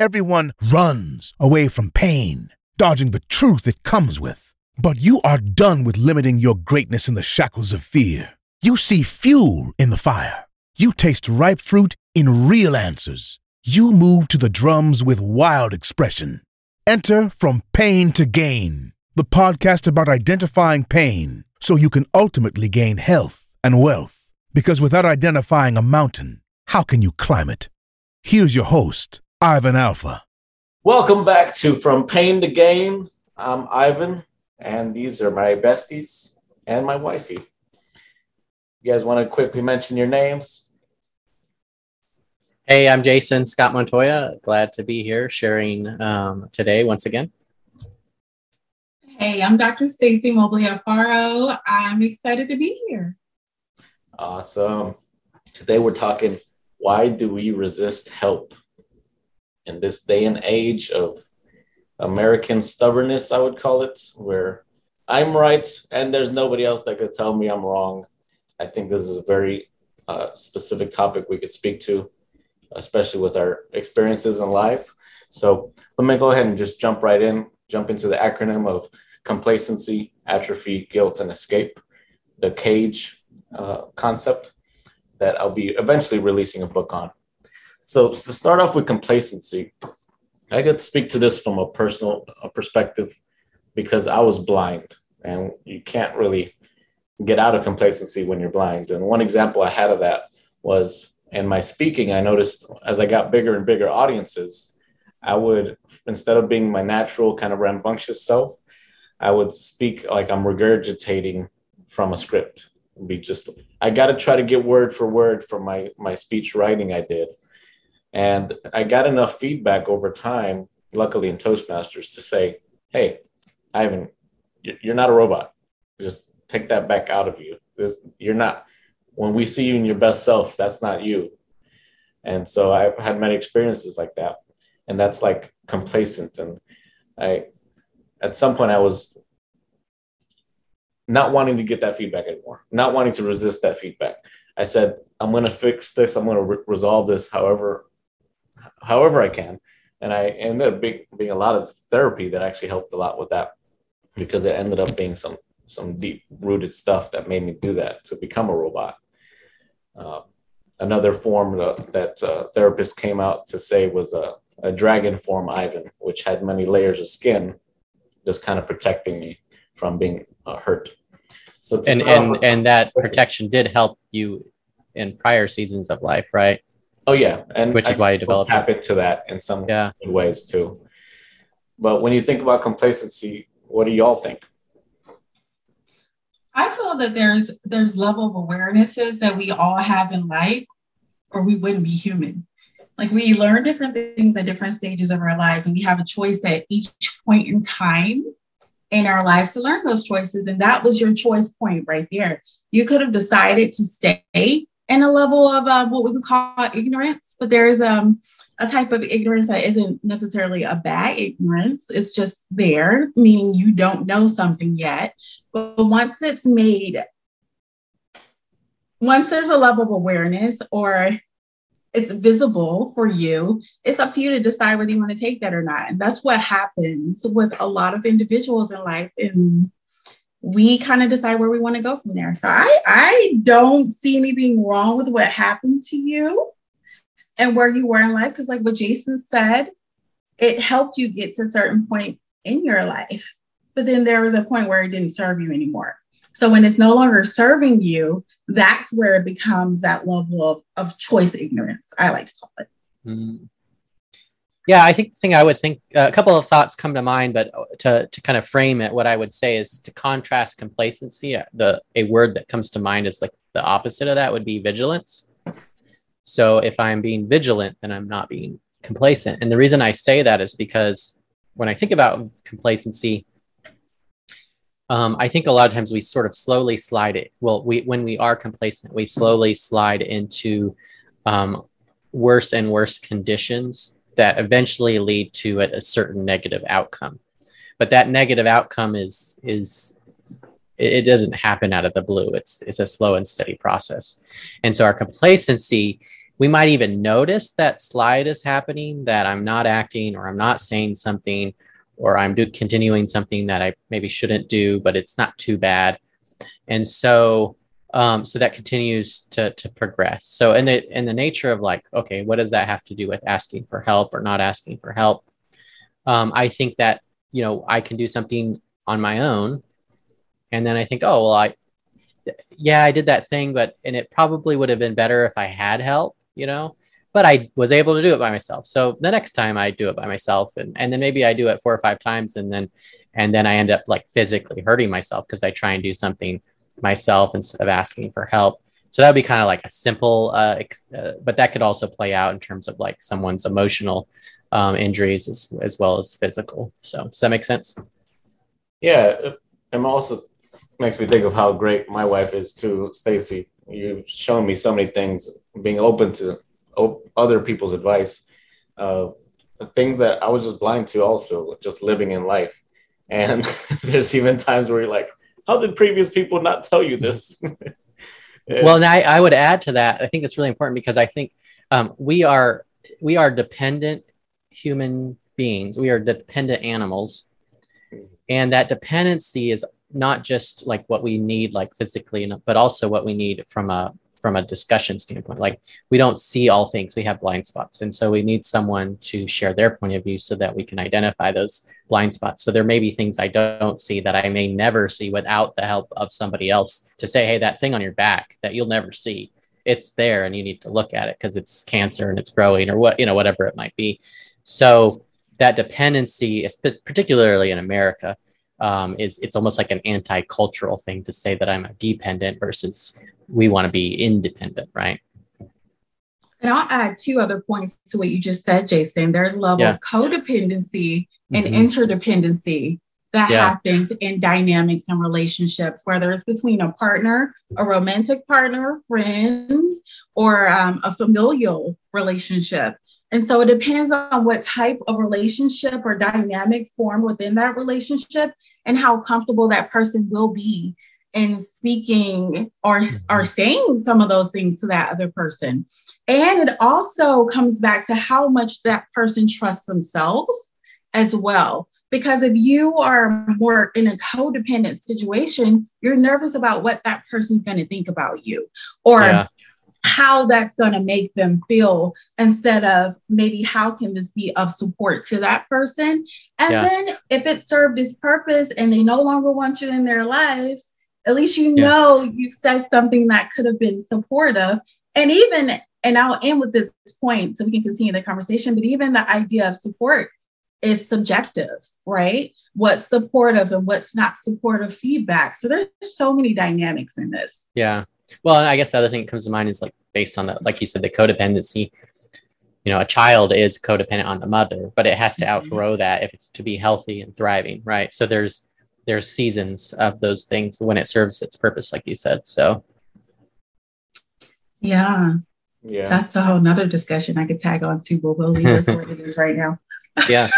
Everyone runs away from pain, dodging the truth it comes with. But you are done with limiting your greatness in the shackles of fear. You see fuel in the fire. You taste ripe fruit in real answers. You move to the drums with wild expression. Enter From Pain to Gain, the podcast about identifying pain so you can ultimately gain health and wealth. Because without identifying a mountain, how can you climb it? Here's your host, Ivan Alfaro. Welcome back to From Pain to Gain. I'm Ivan, and these are my besties and my wifey. You guys want to quickly mention your names? Hey, I'm Jason Scott Montoya. Glad to be here sharing um, today once again. Hey, I'm Dr. Stacy Mobley Alfaro. I'm excited to be here. Awesome. Today we're talking why do we resist help? In this day and age of American stubbornness, I would call it, where I'm right and there's nobody else that could tell me I'm wrong. I think this is a very uh, specific topic we could speak to, especially with our experiences in life. So let me go ahead and just jump right in, jump into the acronym of complacency, atrophy, guilt, and escape, the cage uh, concept that I'll be eventually releasing a book on. So to start off with complacency, I could speak to this from a personal perspective because I was blind and you can't really get out of complacency when you're blind. And one example I had of that was in my speaking, I noticed as I got bigger and bigger audiences, I would, instead of being my natural kind of rambunctious self, I would speak like I'm regurgitating from a script. It'd be just I got to try to get word for word from my my speech writing I did, and I got enough feedback over time, luckily in Toastmasters, to say, "Hey, Ivan, you're not a robot. Just take that back out of you. You're not. When we see you in your best self, that's not you." And so I've had many experiences like that, and that's like complacent. And I, at some point, I was not wanting to get that feedback anymore, not wanting to resist that feedback. I said, I'm going to fix this. I'm going to re- resolve this however, however I can. And I ended up being, being a lot of therapy that actually helped a lot with that because it ended up being some, some deep rooted stuff that made me do that to become a robot. Uh, another form that, that uh, therapists came out to say was a, a dragon form Ivan, which had many layers of skin, just kind of protecting me from being uh, hurt. So and and and that protection did help you in prior seasons of life, right? Oh yeah, and which is I why you develop tap it. into that in some yeah. ways too. But when you think about complacency, what do y'all think? I feel that there's there's level of awarenesses that we all have in life, or we wouldn't be human. Like we learn different things at different stages of our lives, and we have a choice at each point in time in our lives to learn those choices. And that was your choice point right there. You could have decided to stay in a level of uh, what we would call ignorance, but there is um, a type of ignorance that isn't necessarily a bad ignorance. It's just there, meaning you don't know something yet. But once it's made, once there's a level of awareness or it's visible for you. It's up to you to decide whether you want to take that or not. And that's what happens with a lot of individuals in life. And we kind of decide where we want to go from there. So I, I don't see anything wrong with what happened to you and where you were in life. Because, like what Jason said, it helped you get to a certain point in your life. But then there was a point where it didn't serve you anymore. So when it's no longer serving you, that's where it becomes that level of, of choice ignorance, I like to call it. Mm. Yeah, I think the thing I would think uh, a couple of thoughts come to mind, but to, to kind of frame it, what I would say is to contrast complacency. Uh, the a word that comes to mind is like the opposite of that would be vigilance. So if I'm being vigilant, then I'm not being complacent. And the reason I say that is because when I think about complacency, um, I think a lot of times we sort of slowly slide it. Well, we when we are complacent, we slowly slide into um, worse and worse conditions that eventually lead to a, a, certain negative outcome. But that negative outcome is is it, doesn't happen out of the blue. It's it's a slow and steady process, and so our complacency we might even notice that slide is happening, that I'm not acting or I'm not saying something or I'm do, continuing something that I maybe shouldn't do, but it's not too bad. And so, um, so that continues to, to progress. So, in the, in the nature of like, okay, what does that have to do with asking for help or not asking for help? Um, I think that, you know, I can do something on my own. And then I think, oh, well, I, yeah, I did that thing, but, and it probably would have been better if I had help you know but i was able to do it by myself so the next time i do it by myself and, and then maybe i do it four or five times and then and then i end up like physically hurting myself because i try and do something myself instead of asking for help. So that would be kind of like a simple uh, ex- uh, but that could also play out in terms of like someone's emotional um, injuries as, as well as physical. So does that make sense? Yeah it also makes me think of how great my wife is too stacy. You've shown me so many things being open to other people's advice, uh, things that I was just blind to, also just living in life. And there's even times where you're like, how did previous people not tell you this? well, and I, I would add to that. I think it's really important because I think um, we are we are dependent human beings. We are dependent animals, and that dependency is not just like what we need like physically but also what we need from a from a discussion standpoint. Like we don't see all things we have blind spots. And so we need someone to share their point of view so that we can identify those blind spots. So there may be things i don't see that i may never see without the help of somebody else to say hey that thing on your back that you'll never see it's there and you need to look at it because it's cancer and it's growing or what you know whatever it might be. So that dependency particularly in america um, is it's almost like an anti-cultural thing to say that I'm a dependent versus we want to be independent, right? And I'll add two other points to what you just said, Jason. There's a level yeah. of codependency and mm-hmm. interdependency that yeah. happens in dynamics and relationships, whether it's between a partner, a romantic partner, friends, or um, a familial relationship. And so it depends on what type of relationship or dynamic form within that relationship and how comfortable that person will be in speaking or, mm-hmm. or saying some of those things to that other person. And it also comes back to how much that person trusts themselves as well. Because if you are more in a codependent situation, you're nervous about what that person's going to think about you or yeah how that's going to make them feel instead of maybe how can this be of support to that person and yeah. then if it served its purpose and they no longer want you in their lives at least you yeah. know you said something that could have been supportive and even and i'll end with this point so we can continue the conversation but even the idea of support is subjective right what's supportive and what's not supportive feedback so there's so many dynamics in this yeah well, I guess the other thing that comes to mind is like based on the, like you said, the codependency. You know, a child is codependent on the mother, but it has to mm-hmm. outgrow that if it's to be healthy and thriving, right? So there's there's seasons of those things when it serves its purpose, like you said. So, yeah, yeah, that's a whole nother discussion I could tag on to, but we'll leave it for what it is right now. yeah.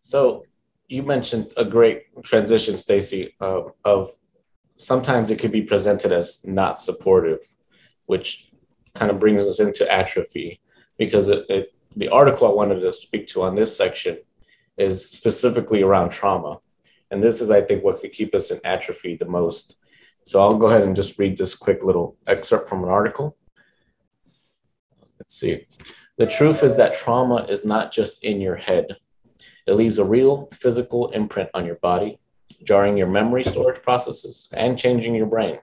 So you mentioned a great transition, Stacy, uh, of sometimes it could be presented as not supportive, which kind of brings us into atrophy because it, it, the article I wanted to speak to on this section is specifically around trauma. And this is, I think, what could keep us in atrophy the most. So I'll go ahead and just read this quick little excerpt from an article. Let's see. The truth is that trauma is not just in your head, it leaves a real physical imprint on your body, jarring your memory storage processes, and changing your brain.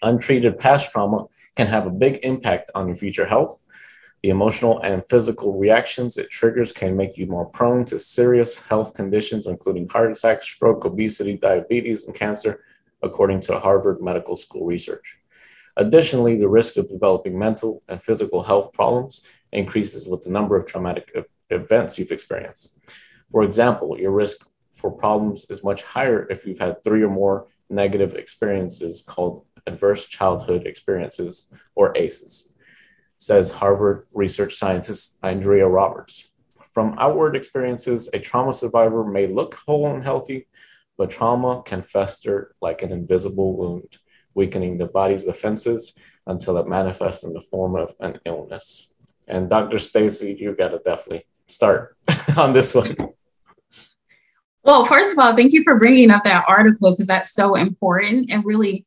Untreated past trauma can have a big impact on your future health. The emotional and physical reactions it triggers can make you more prone to serious health conditions, including heart attack, stroke, obesity, diabetes, and cancer, according to Harvard Medical School research. Additionally, the risk of developing mental and physical health problems increases with the number of traumatic events you've experienced. For example, your risk for problems is much higher if you've had three or more negative experiences called adverse childhood experiences or ACEs, says Harvard research scientist Andrea Roberts. From outward experiences, a trauma survivor may look whole and healthy, but trauma can fester like an invisible wound, weakening the body's defenses until it manifests in the form of an illness. And Dr. Stacy, you got to definitely start on this one. Well, first of all, thank you for bringing up that article because that's so important and really,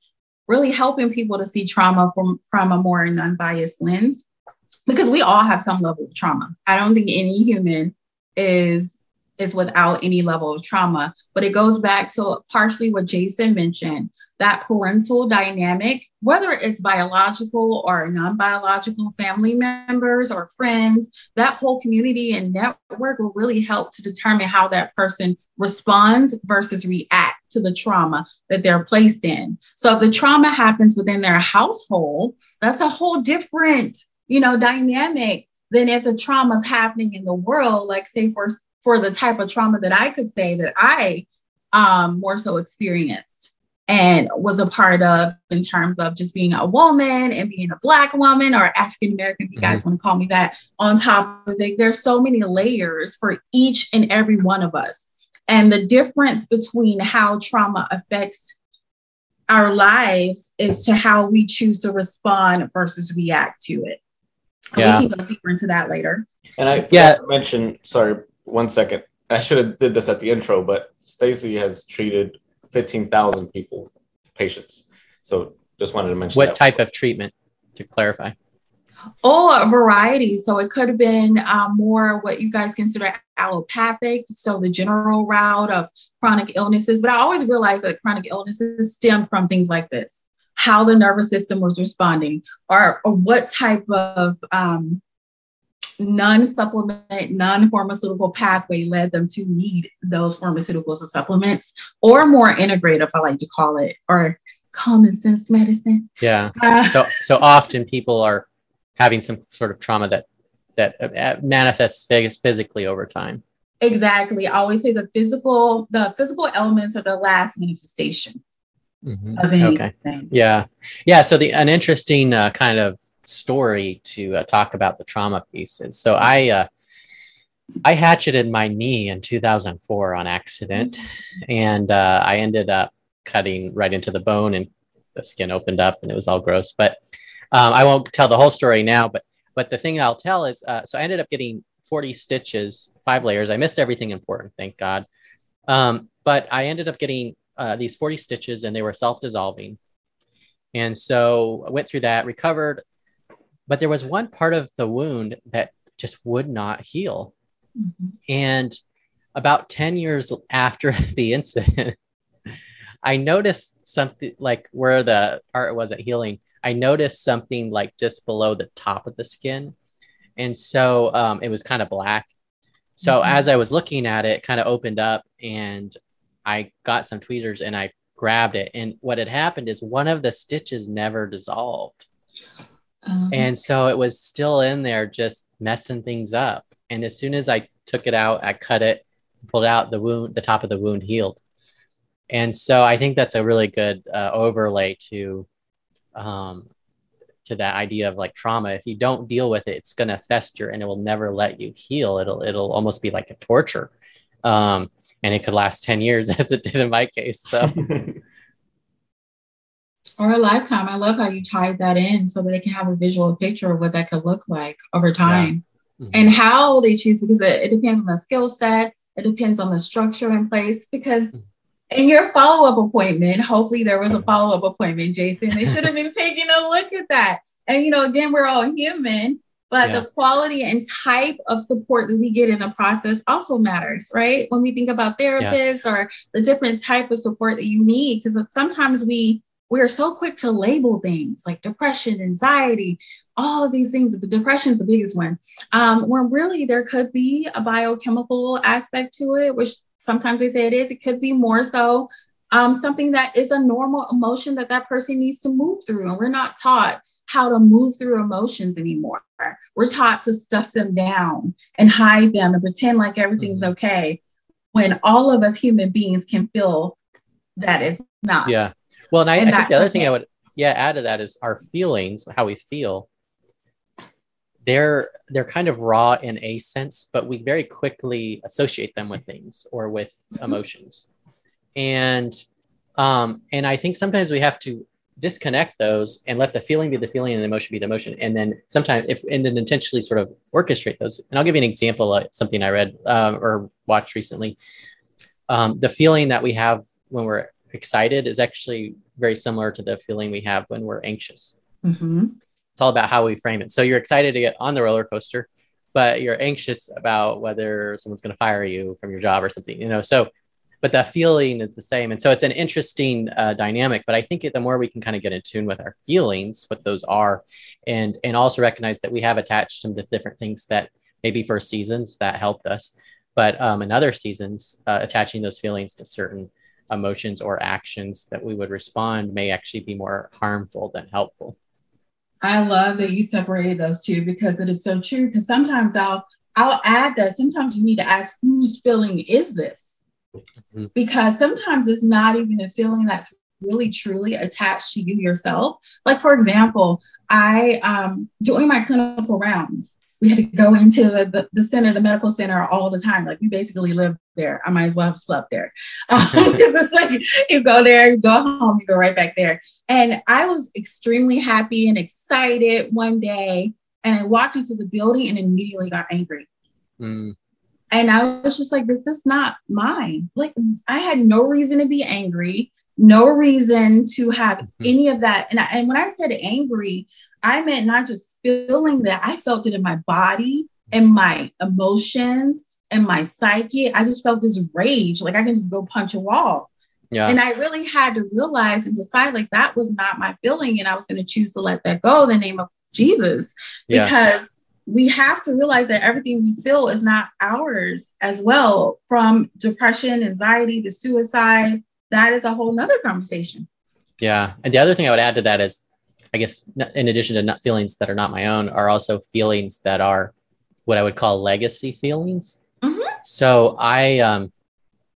really helping people to see trauma from, from a more non-biased lens because we all have some level of trauma. I don't think any human is is without any level of trauma. But it goes back to partially what Jason mentioned that parental dynamic, whether it's biological or non biological family members or friends, that whole community and network will really help to determine how that person responds versus react to the trauma that they're placed in. So if the trauma happens within their household, that's a whole different, you know, dynamic than if the trauma is happening in the world, like say for for the type of trauma that I could say that I um, more so experienced and was a part of in terms of just being a woman and being a black woman or African American, if you guys mm-hmm. want to call me that, on top of it. There's so many layers for each and every one of us. And the difference between how trauma affects our lives is to how we choose to respond versus react to it. Yeah. We can go deeper into that later. And I yeah mention sorry one second. I should have did this at the intro, but Stacy has treated 15,000 people, patients. So just wanted to mention what type of treatment to clarify. Oh, a variety. So it could have been um, more what you guys consider allopathic, so the general route of chronic illnesses. But I always realized that chronic illnesses stem from things like this: how the nervous system was responding, or, or what type of um, non-supplement, non-pharmaceutical pathway led them to need those pharmaceuticals and supplements, or more integrative, I like to call it, or common sense medicine. Yeah. Uh, so so often people are having some sort of trauma that that uh, manifests physically over time. Exactly. I always say the physical the physical elements are the last manifestation. Mm-hmm. Of anything. Okay. Yeah. Yeah. So the an interesting uh, kind of story to uh, talk about the trauma pieces. So I uh, I hatcheted my knee in 2004 on accident, and uh, I ended up cutting right into the bone, and the skin opened up, and it was all gross. But um, I won't tell the whole story now. But but the thing I'll tell is, uh, so I ended up getting 40 stitches, five layers. I missed everything important, thank God. Um, but I ended up getting uh, these 40 stitches, and they were self dissolving. And so I went through that, recovered, but there was one part of the wound that just would not heal. Mm-hmm. And about 10 years after the incident, I noticed something like where the part wasn't healing. I noticed something like just below the top of the skin. And so um, it was kind of black. So mm-hmm. as I was looking at it, it kind of opened up and I got some tweezers and I grabbed it. And what had happened is one of the stitches never dissolved. Um, and so it was still in there, just messing things up. And as soon as I took it out, I cut it, pulled out the wound, the top of the wound healed. And so I think that's a really good uh, overlay to, um, to that idea of like trauma. If you don't deal with it, it's going to fester and it will never let you heal. It'll, it'll almost be like a torture. Um, and it could last 10 years as it did in my case. So or a lifetime. I love how you tied that in so that they can have a visual picture of what that could look like over time. Yeah. Mm-hmm. And how they choose because it, it depends on the skill set, it depends on the structure in place. Because mm-hmm. In your follow-up appointment, hopefully there was a follow-up appointment, Jason. They should have been taking a look at that. And you know, again, we're all human, but yeah. the quality and type of support that we get in the process also matters, right? When we think about therapists yeah. or the different type of support that you need, because sometimes we we're so quick to label things like depression, anxiety, all of these things. But depression is the biggest one. Um, when really there could be a biochemical aspect to it, which sometimes they say it is. It could be more so um, something that is a normal emotion that that person needs to move through. And we're not taught how to move through emotions anymore. We're taught to stuff them down and hide them and pretend like everything's mm-hmm. okay when all of us human beings can feel that is not. Yeah. Well, and I, and I think the other okay. thing I would yeah add to that is our feelings, how we feel. They're they're kind of raw in a sense, but we very quickly associate them with things or with mm-hmm. emotions, and um, and I think sometimes we have to disconnect those and let the feeling be the feeling and the emotion be the emotion. And then sometimes if and then intentionally sort of orchestrate those. And i'll give you an example of something i read um, or watched recently. Um, the feeling that we have when we're excited is actually very similar to the feeling we have when we're anxious. Mm-hmm. It's all about how we frame it so you're excited to get on the roller coaster but you're anxious about whether someone's going to fire you from your job or something you know so but the feeling is the same. And so it's an interesting uh, dynamic. But I think the more we can kind of get in tune with our feelings, what those are, and and also recognize that we have attached them to different things that maybe for seasons that helped us, but um, in other seasons, uh, attaching those feelings to certain emotions or actions that we would respond may actually be more harmful than helpful. I love that you separated those two because it is so true. Because sometimes I'll I'll add that sometimes you need to ask whose feeling is this mm-hmm. because sometimes it's not even a feeling that's really truly attached to you yourself. Like for example, I um, during my clinical rounds, we had to go into the, the center, the medical center all the time. Like we basically lived there. I might as well have slept there. Um, because um, it's like you go there, you go home, you go right back there. And I was extremely happy and excited one day. And I walked into the building and immediately got angry. Mm. And I was just like, this is not mine. Like, I had no reason to be angry, no reason to have mm-hmm. any of that. And, I, and when I said angry, I meant not just feeling that, I felt it in my body and my emotions and my psyche. I just felt this rage, like I can just go punch a wall. Yeah. And I really had to realize and decide like that was not my feeling. And I was going to choose to let that go in the name of Jesus yeah. because we have to realize that everything we feel is not ours as well from depression anxiety to suicide that is a whole nother conversation yeah and the other thing i would add to that is i guess in addition to not feelings that are not my own are also feelings that are what i would call legacy feelings mm-hmm. so i um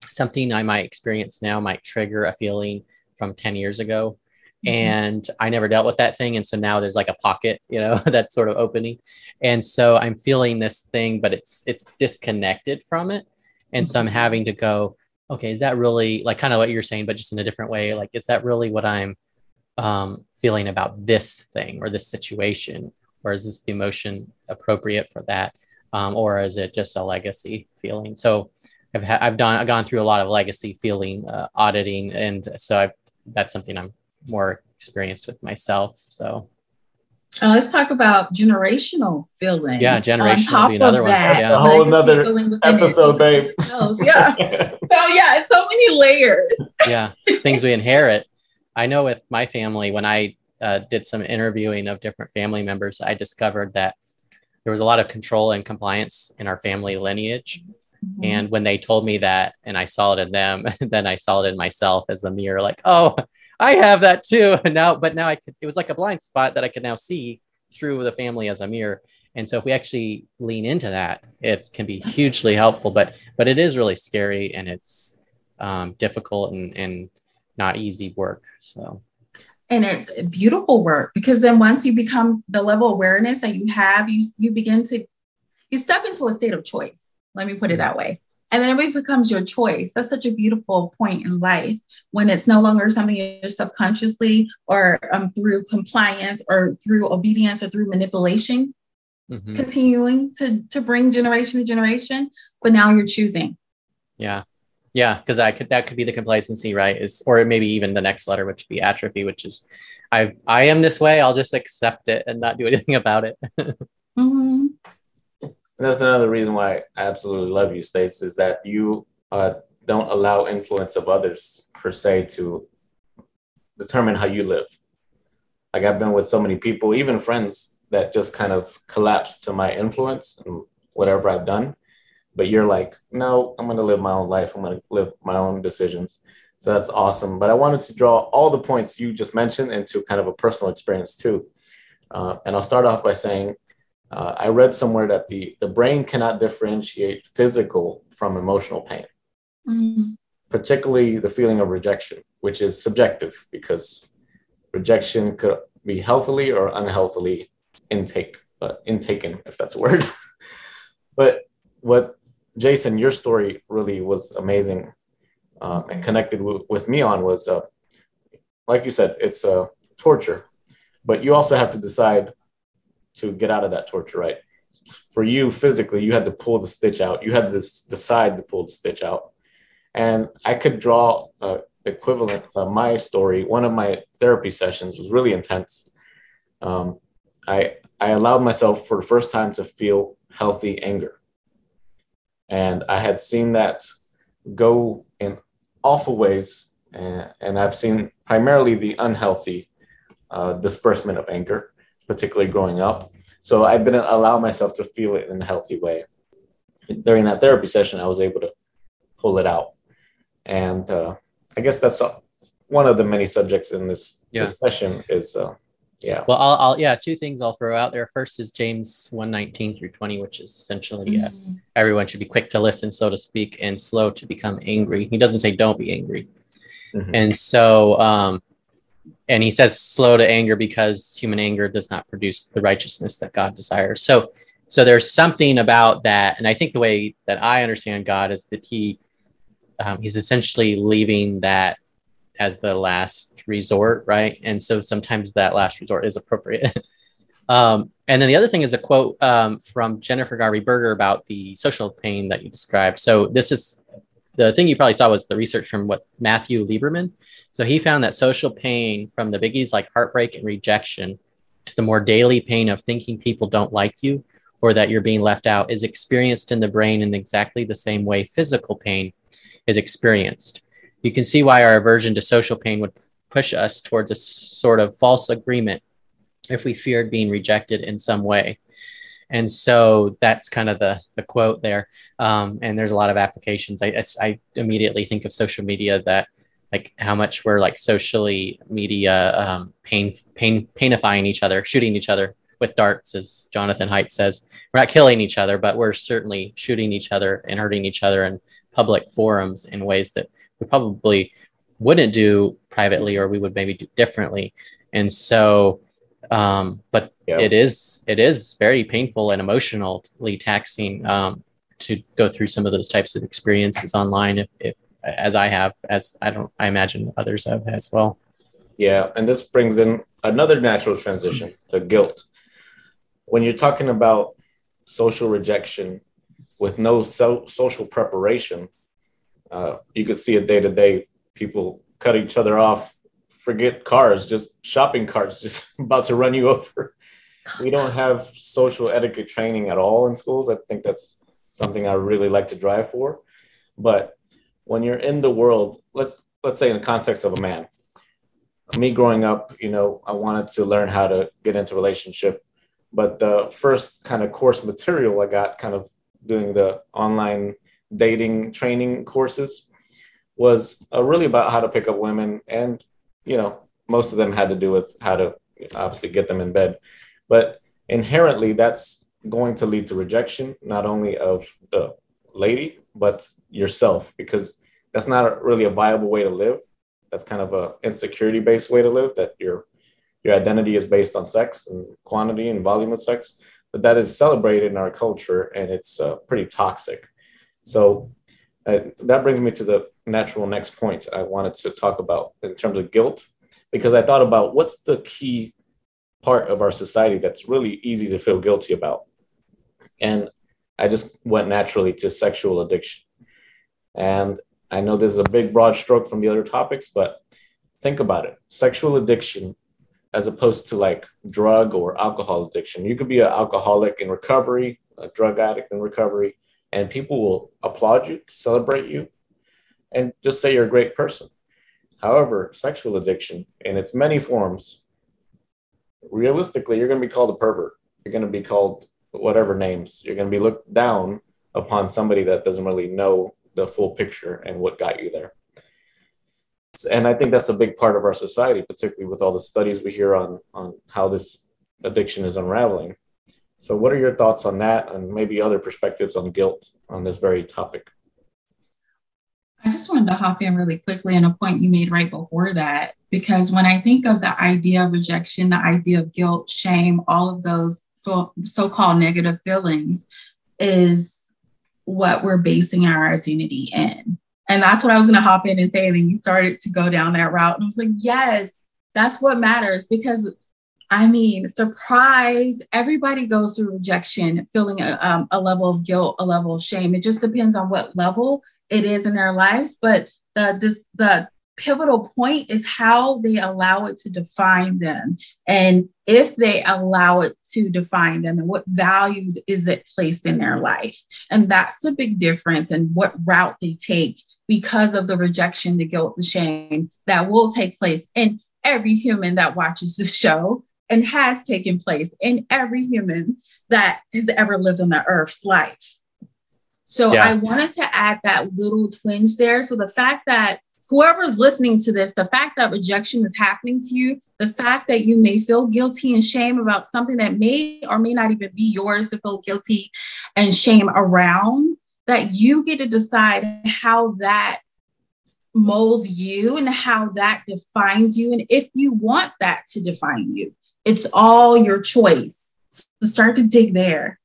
something i might experience now might trigger a feeling from 10 years ago Mm-hmm. and I never dealt with that thing. And so now there's like a pocket, you know, that's sort of opening. And so I'm feeling this thing, but it's it's disconnected from it. And mm-hmm. so I'm mm-hmm. having to go, okay, is that really like kind of what you're saying, but just in a different way? Like, is that really what I'm um, feeling about this thing or this situation? Or is this the emotion appropriate for that? Um, or is it just a legacy feeling? So I've, ha- I've done, I've gone through a lot of legacy feeling uh, auditing. And so I've, that's something I'm more experienced with myself. So uh, let's talk about generational feelings. Yeah, generational would be another one. That, yeah. A whole another episode, babe. yeah. so yeah, so many layers. yeah, things we inherit. I know with my family, when I uh, did some interviewing of different family members, I discovered that there was a lot of control and compliance in our family lineage. Mm-hmm. And when they told me that, and I saw it in them, then I saw it in myself as a mirror, like, oh, I have that too. And now, but now I could, it was like a blind spot that I could now see through the family as a mirror. And so if we actually lean into that, it can be hugely helpful, but, but it is really scary and it's um, difficult and, and not easy work. So. And it's beautiful work because then once you become the level of awareness that you have, you, you begin to, you step into a state of choice. Let me put it that way and then it becomes your choice. That's such a beautiful point in life when it's no longer something you're subconsciously or um, through compliance or through obedience or through manipulation, mm-hmm. continuing to to bring generation to generation. But now you're choosing. Yeah, yeah, because that could that could be the complacency, right? Is or maybe even the next letter, which would be atrophy, which is I I am this way. I'll just accept it and not do anything about it. mm-hmm that's another reason why I absolutely love you, Stace, is that you uh, don't allow influence of others per se to determine how you live. Like I've been with so many people, even friends, that just kind of collapse to my influence and whatever I've done. But you're like, no, I'm going to live my own life. I'm going to live my own decisions. So that's awesome. But I wanted to draw all the points you just mentioned into kind of a personal experience too. Uh, and I'll start off by saying uh, I read somewhere that the, the brain cannot differentiate physical from emotional pain, mm-hmm. particularly the feeling of rejection, which is subjective because rejection could be healthily or unhealthily intake, uh, intaken, if that's a word. but what Jason, your story really was amazing um, and connected w- with me on was, uh, like you said, it's a torture, but you also have to decide to get out of that torture, right? For you physically, you had to pull the stitch out. You had to decide to pull the stitch out. And I could draw a equivalent my story. One of my therapy sessions was really intense. Um, I, I allowed myself for the first time to feel healthy anger. And I had seen that go in awful ways. And, and I've seen primarily the unhealthy uh, disbursement of anger, particularly growing up. So I didn't allow myself to feel it in a healthy way. During that therapy session, I was able to pull it out. And uh, I guess that's one of the many subjects in this, yeah. this session is uh, yeah. Well, I'll, I'll, yeah, two things I'll throw out there. First is James 119 through 20, which is essentially uh, mm-hmm. everyone should be quick to listen, so to speak, and slow to become angry. He doesn't say don't be angry. Mm-hmm. And so, um, and he says slow to anger because human anger does not produce the righteousness that God desires. So, so there's something about that. And I think the way that I understand God is that he, um, he's essentially leaving that as the last resort, right? And so sometimes that last resort is appropriate. um, and then the other thing is a quote um, from Jennifer Garvey Berger about the social pain that you described. So this is the thing you probably saw was the research from what Matthew Lieberman. So he found that social pain from the biggies like heartbreak and rejection to the more daily pain of thinking people don't like you or that you're being left out is experienced in the brain in exactly the same way physical pain is experienced. You can see why our aversion to social pain would push us towards a sort of false agreement if we feared being rejected in some way. And so that's kind of the, the quote there. Um, and there's a lot of applications. I, I immediately think of social media that like how much we're like socially media um, pain, pain, painifying each other, shooting each other with darts, as Jonathan Haidt says. We're not killing each other, but we're certainly shooting each other and hurting each other in public forums in ways that we probably wouldn't do privately or we would maybe do differently. And so um, but yeah. it is it is very painful and emotionally taxing um, to go through some of those types of experiences online if, if as i have as i don't i imagine others have as well. Yeah and this brings in another natural transition to guilt. When you're talking about social rejection with no so- social preparation uh, you could see it day to day. People cut each other off, forget cars, just shopping carts, just about to run you over. We don't have social etiquette training at all in schools. I think that's something I really like to drive for. But when you're in the world, let's let's say in the context of a man, me growing up, you know, I wanted to learn how to get into relationship, but the first kind of course material I got, kind of doing the online dating training courses was uh, really about how to pick up women and you know most of them had to do with how to obviously get them in bed. But inherently that's going to lead to rejection not only of the lady but yourself because that's not a, really a viable way to live. That's kind of a insecurity based way to live that your your identity is based on sex and quantity and volume of sex. But that is celebrated in our culture and it's uh, pretty toxic so uh, that brings me to the natural next point I wanted to talk about in terms of guilt, because I thought about what's the key part of our society that's really easy to feel guilty about. And I just went naturally to sexual addiction. And I know this is a big, broad stroke from the other topics, but think about it sexual addiction as opposed to like drug or alcohol addiction. You could be an alcoholic in recovery, a drug addict in recovery, and people will applaud you, celebrate you, and just say you're a great person. However, sexual addiction in its many forms, realistically, you're going to be called a pervert. You're going to be called whatever names. You're going to be looked down upon somebody that doesn't really know the full picture and what got you there. And I think that's a big part of our society, particularly with all the studies we hear on, on how this addiction is unraveling. So, what are your thoughts on that and maybe other perspectives on guilt on this very topic? I just wanted to hop in really quickly on a point you made right before that, because when I think of the idea of rejection, the idea of guilt, shame, all of those so called negative feelings is what we're basing our identity in. And that's what I was going to hop in and say. And then you started to go down that route. And I was like, yes, That's what matters because I mean, surprise, everybody goes through rejection, feeling a, um, a level of guilt, a level of shame. It just depends on what level it is in their lives. But the, this, the pivotal point is how they allow it to define them. And if they allow it to define them and what value is it placed in their life. And that's a big difference in what route they take because of the rejection, the guilt, the shame that will take place in every human that watches this show and has taken place in every human that has ever lived on the earth's life. So yeah. I wanted to add that little twinge there. So the fact that whoever's listening to this, the fact that rejection is happening to you, the fact that you may feel guilty and shame about something that may or may not even be yours to feel guilty and shame around, that you get to decide how that molds you and how that defines you and if you want that to define you it's all your choice. So start to dig there.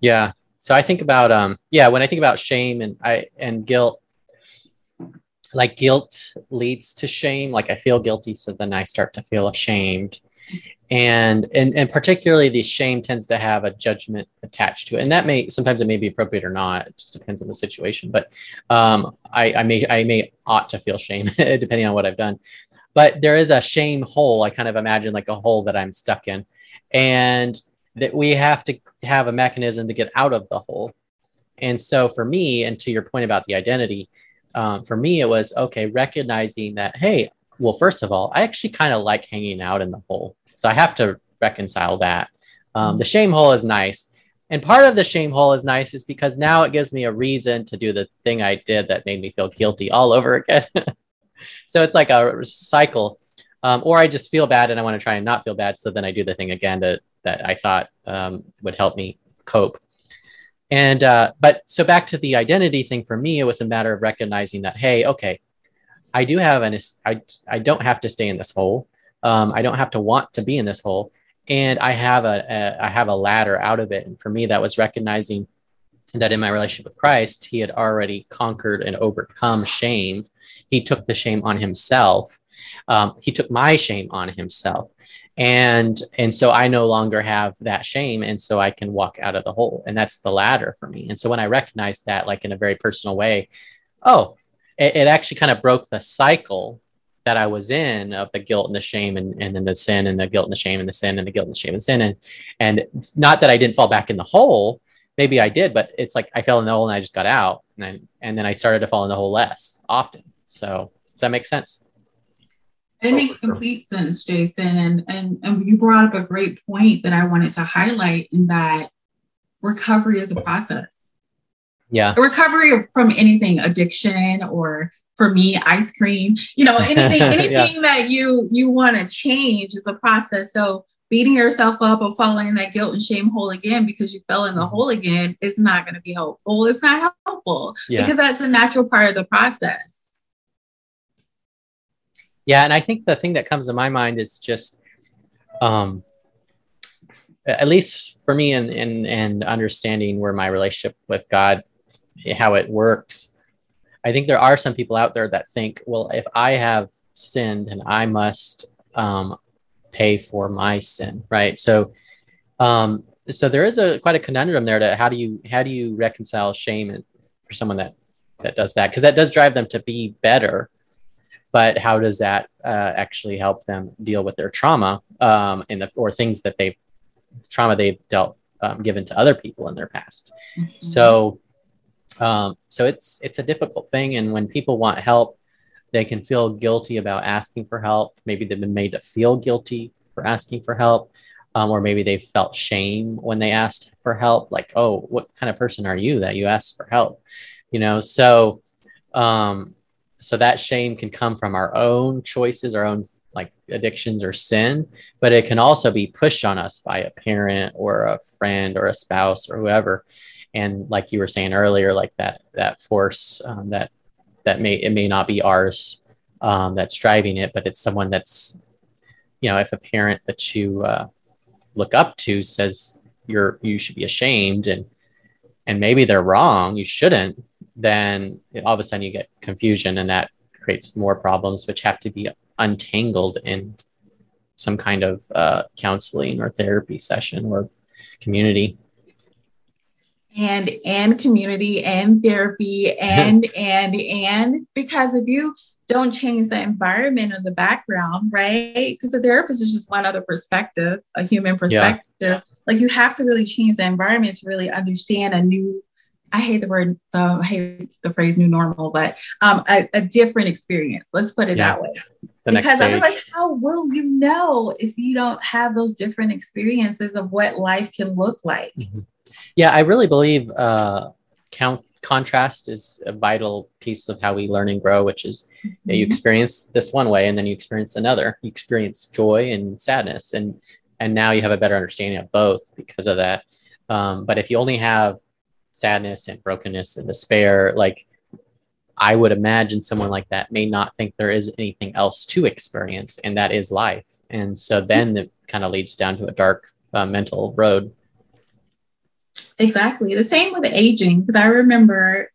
Yeah. So I think about um yeah, when I think about shame and I and guilt, like guilt leads to shame. Like I feel guilty, so then I start to feel ashamed. And and and particularly the shame tends to have a judgment attached to it. And that may sometimes it may be appropriate or not. It just depends on the situation. But um I, I may I may ought to feel shame depending on what I've done but there is a shame hole. I kind of imagine like a hole that I'm stuck in, and that we have to have a mechanism to get out of the hole. And so for me, and to your point about the identity, um, for me, it was okay, recognizing that, hey, well, first of all, I actually kind of like hanging out in the hole. So I have to reconcile that. Um, the shame hole is nice. And part of the shame hole is nice is because now it gives me a reason to do the thing I did that made me feel guilty all over again. so it's like a cycle. Um, or I just feel bad and I want to try and not feel bad. So then I do the thing again that, that I thought um, would help me cope. And, uh, but so back to the identity thing for me, it was a matter of recognizing that, hey, okay, I do have an, I, I don't have to stay in this hole. Um, I don't have to want to be in this hole. And I have a, a I have a ladder out of it. And for me, that was recognizing that in my relationship with Christ, he had already conquered and overcome shame he took the shame on himself. Um, he took my shame on himself. And and so I no longer have that shame. And so I can walk out of the hole. And that's the ladder for me. And so when I recognized that, like in a very personal way, oh, it, it actually kind of broke the cycle that I was in of the guilt and the shame and, and then the sin and the guilt and the shame and the sin and the guilt and the shame and sin. And, and not that I didn't fall back in the hole, maybe I did, but it's like I fell in the hole and I just got out. And then, and then I started to fall in the hole less often. So does that make sense? It makes complete sense, Jason. And, and and you brought up a great point that I wanted to highlight in that recovery is a process. Yeah. Recovery from anything, addiction or for me, ice cream, you know, anything, anything yeah. that you you want to change is a process. So beating yourself up or falling in that guilt and shame hole again because you fell in the mm-hmm. hole again is not going to be helpful. It's not helpful yeah. because that's a natural part of the process. Yeah, and I think the thing that comes to my mind is just, um, at least for me, and and and understanding where my relationship with God, how it works. I think there are some people out there that think, well, if I have sinned, and I must um, pay for my sin, right? So, um, so there is a quite a conundrum there to how do you how do you reconcile shame for someone that that does that because that does drive them to be better but how does that uh, actually help them deal with their trauma um, the, or things that they've trauma they've dealt um, given to other people in their past? Mm-hmm. so um, so it's it's a difficult thing and when people want help they can feel guilty about asking for help. Maybe they've been made to feel guilty for asking for help um, or maybe they felt shame when they asked for help like oh what kind of person are you that you asked for help? You know so um, so that shame can come from our own choices our own like addictions or sin but it can also be pushed on us by a parent or a friend or a spouse or whoever. And like you were saying earlier like that that force um, that that may it may not be ours um, that's driving it but it's someone that's you know if a parent that you uh, look up to says you're you should be ashamed and and maybe they're wrong you shouldn't then all of a sudden you get confusion and that creates more problems which have to be untangled in some kind of uh, counseling or therapy session or community. And and community and therapy and and and because if you don't change the environment or the background right? Because the therapist is just one other perspective a human perspective. Yeah. like you have to really change the environment to really understand a new I hate the word, uh, I hate the phrase new normal, but um, a, a different experience. Let's put it yeah. that way. The because otherwise, how will you know if you don't have those different experiences of what life can look like? Mm-hmm. Yeah, I really believe uh, count contrast is a vital piece of how we learn and grow, which is mm-hmm. you experience this one way and then you experience another. You experience joy and sadness, and and now you have a better understanding of both because of that. Um, but if you only have sadness and brokenness and despair, like I would imagine someone like that may not think there is anything else to experience, and that is life. And so then it kind of leads down to a dark uh, mental road. Exactly. The same with aging, because I remember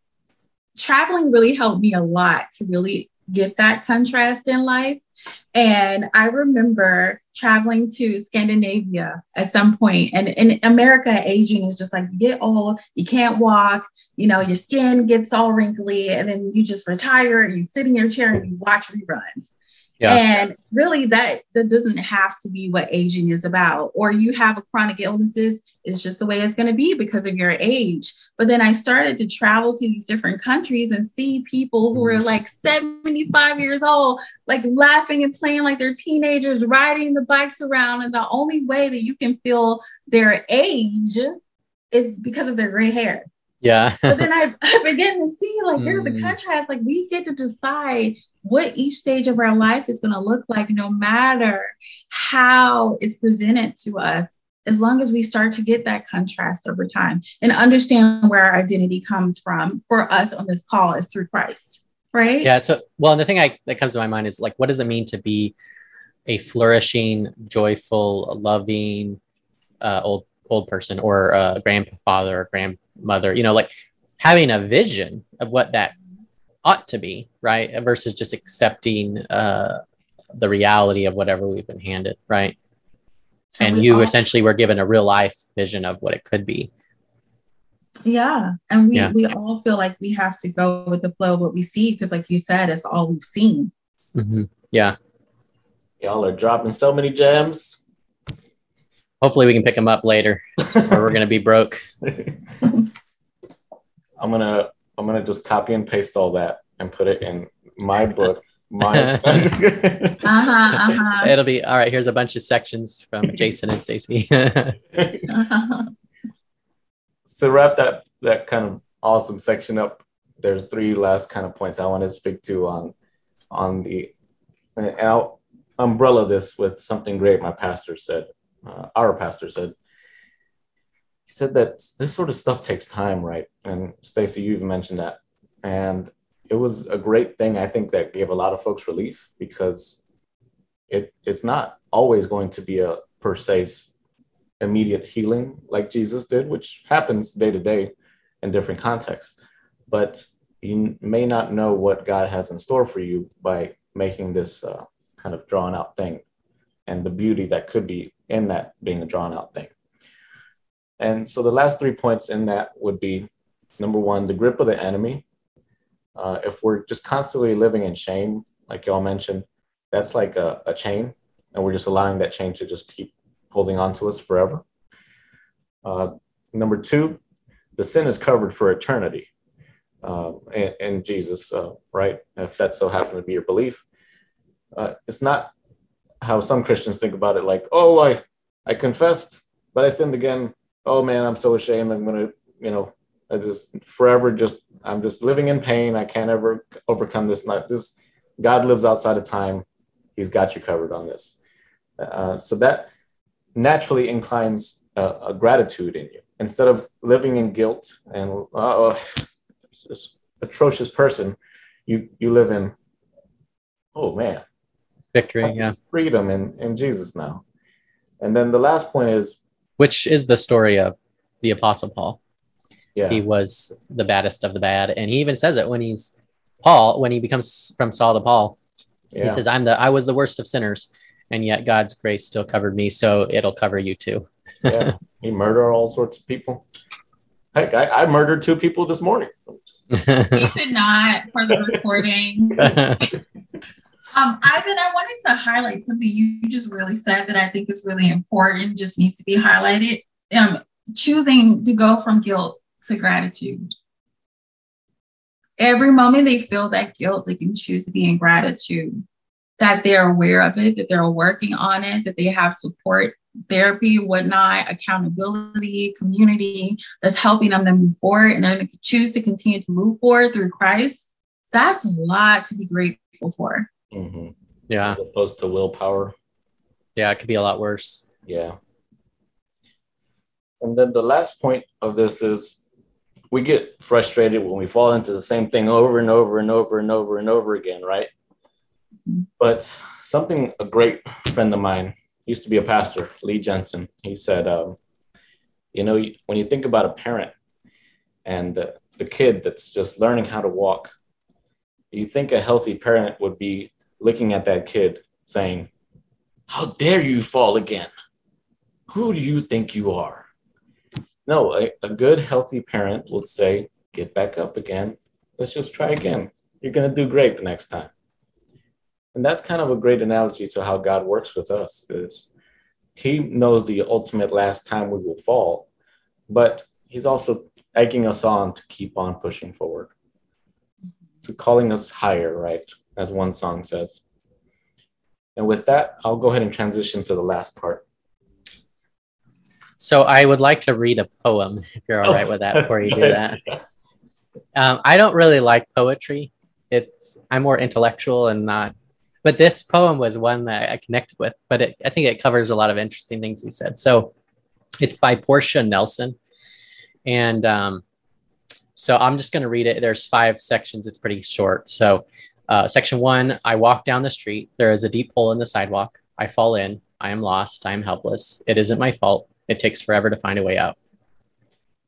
traveling really helped me a lot to really get that contrast in life. And I remember traveling to Scandinavia at some point, and in America, aging is just like you get old, you can't walk, you know, your skin gets all wrinkly, and then you just retire, you sit in your chair and you watch reruns. Yeah. And really that that doesn't have to be what aging is about. Or you have a chronic illnesses, it's just the way it's going to be because of your age. But then I started to travel to these different countries and see people who were mm-hmm. like 75 years old, like laughing and playing like they're teenagers, riding the bikes around. And the only way that you can feel their age is because of their gray hair. Yeah. but then I, I begin to see like there's a mm. contrast. Like we get to decide what each stage of our life is going to look like, no matter how it's presented to us, as long as we start to get that contrast over time and understand where our identity comes from for us on this call is through Christ. Right. Yeah. So, well, and the thing I, that comes to my mind is like, what does it mean to be a flourishing, joyful, loving, uh, old old person or a grandfather or grandmother, you know, like having a vision of what that ought to be, right? Versus just accepting uh, the reality of whatever we've been handed, right? And, and you all- essentially were given a real life vision of what it could be. Yeah. And we, yeah. we all feel like we have to go with the flow of what we see because, like you said, it's all we've seen. Mm-hmm. Yeah. Y'all are dropping so many gems hopefully we can pick them up later or we're going to be broke i'm going to i'm going to just copy and paste all that and put it in my book my uh-huh, uh-huh. it'll be all right here's a bunch of sections from jason and stacy uh-huh. so wrap that that kind of awesome section up there's three last kind of points i want to speak to on on the and i'll umbrella this with something great my pastor said uh, our pastor said he said that this sort of stuff takes time right? And stacy you even mentioned that. And it was a great thing i think that gave a lot of folks relief because it it's not always going to be a per se immediate healing like jesus did which happens day to day in different contexts. But you may not know what god has in store for you by making this uh, kind of drawn out thing and the beauty that could be in that being a drawn out thing. And so the last three points in that would be number one, the grip of the enemy. Uh, if we're just constantly living in shame, like y'all mentioned, that's like a, a, chain, and we're just allowing that chain to just keep holding on to us forever. Uh, number two, the sin is covered for eternity uh, in, Jesus, uh, right? If that so happened to be your belief, uh, it's not how some Christians think about it, like, oh, I, I confessed, but I sinned again. Oh man, I'm so ashamed. I'm gonna, you know, I just forever just I'm just living in pain. I can't ever overcome this. Not this. God lives outside of time. He's got you covered on this. Uh, so that naturally inclines a, a, gratitude in you instead of living in guilt and oh, this atrocious person. You you live in. Oh man, victory yeah freedom in, in jesus now and then the last point is which is the story of the apostle paul yeah he was the baddest of the bad and he even says it when he's paul when he becomes from saul to paul Yeah. He says, I'm the I was the worst of sinners, and yet God's grace still covered me, so it'll cover you too. yeah. He murdered all sorts of people. Heck, I, I murdered two people this morning. We did not for the recording. Um, Ivan, I wanted to highlight something you just really said that I think is really important, just needs to be highlighted. Um, choosing to go from guilt to gratitude. Every moment they feel that guilt, they can choose to be in gratitude, that they're aware of it, that they're working on it, that they have support, therapy, whatnot, accountability, community that's helping them to move forward and then choose to continue to move forward through Christ. That's a lot to be grateful for. Hmm yeah, As opposed to willpower. yeah, it could be a lot worse. Yeah. And then the last point of this is we get frustrated when we fall into the same thing over and over and over and over and over again, right? Mhm. But something a great friend of mine used to be a pastor, Lee Jensen. He said, um, you know, when you think about a parent and the, the kid that's just learning how to walk, you think a healthy parent would be looking at that kid saying, How dare you fall again? Who do you think you are? No, a, a good, healthy parent would say, Get back up again. Let's just try again. You're going to do great the next time. And that's kind of a great analogy to how God works with us. Is He knows the ultimate last time we will fall, but He's also egging us on to keep on pushing forward, to calling us higher, right? As one song says. And with that, I'll go ahead and transition to the last part. So I would like to read a poem, if you're all right with that, before you do that. Um, I don't really like poetry. It's I'm more intellectual and not. But this poem was one that I connected with. But it, I think it covers a lot of interesting things you said. So it's by Portia Nelson, and um, so I'm just going to read it. There's five sections. It's pretty short. So uh, section one: I walk down the street. There is a deep hole in the sidewalk. I fall in. I am lost. I am helpless. It isn't my fault. It takes forever to find a way out.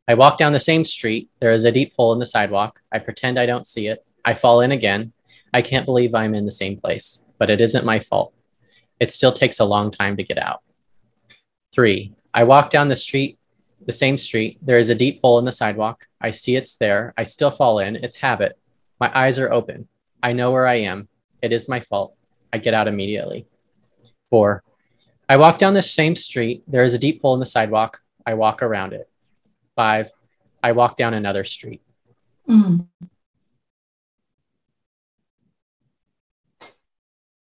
I walk down the same street. There is a deep hole in the sidewalk. I pretend I don't see it. I fall in again. I can't believe I'm in the same place, but it isn't my fault. It still takes a long time to get out. Three, I walk down the street, the same street. There is a deep hole in the sidewalk. I see it's there. I still fall in. It's habit. My eyes are open. I know where I am. It is my fault. I get out immediately. Four, I walk down the same street. There is a deep hole in the sidewalk. I walk around it. Five, I walk down another street. Mm.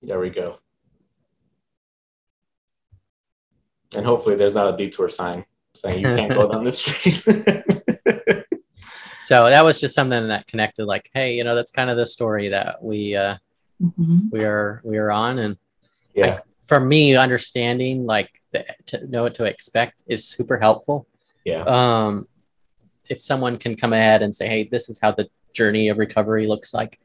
There we go. And hopefully there's not a detour sign saying you can't go down this street. So that was just something that connected. Like, hey, you know, that's kind of the story that we uh, Mhm. we are we are on, and yeah. for me, understanding like the, to know what to expect is super helpful. Yeah. Um, if someone can come ahead and say, hey, this is how the journey of recovery looks like,